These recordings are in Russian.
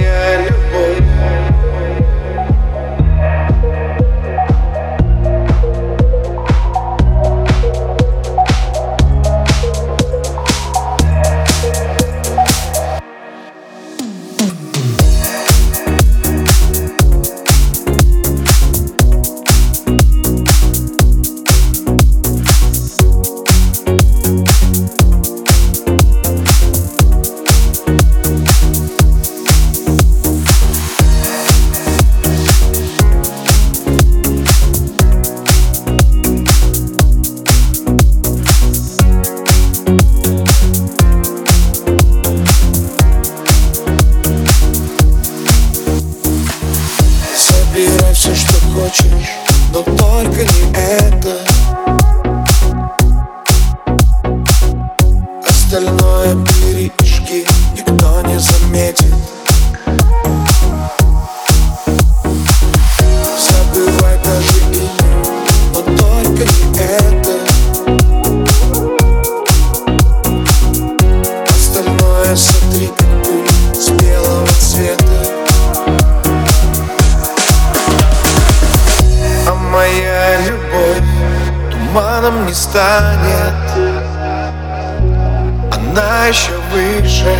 yeah. Но только не это туманом не станет. Она еще выше.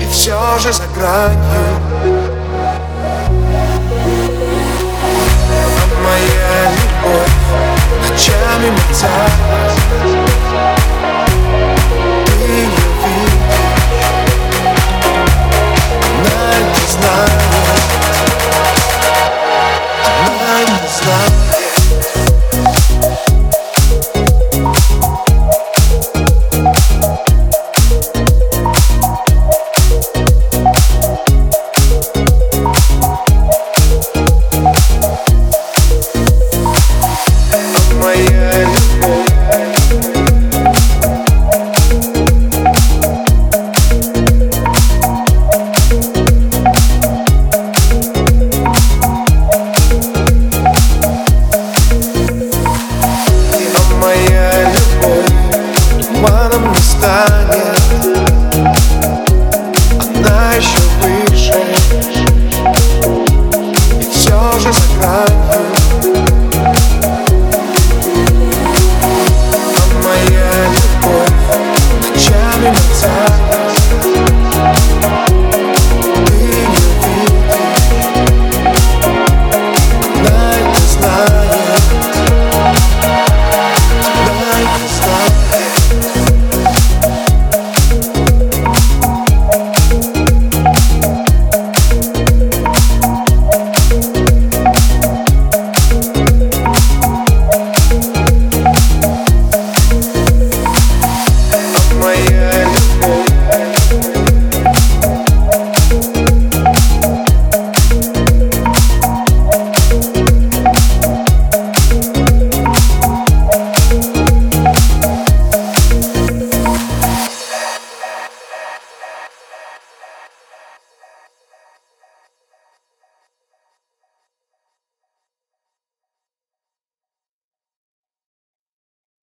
И все же за гранью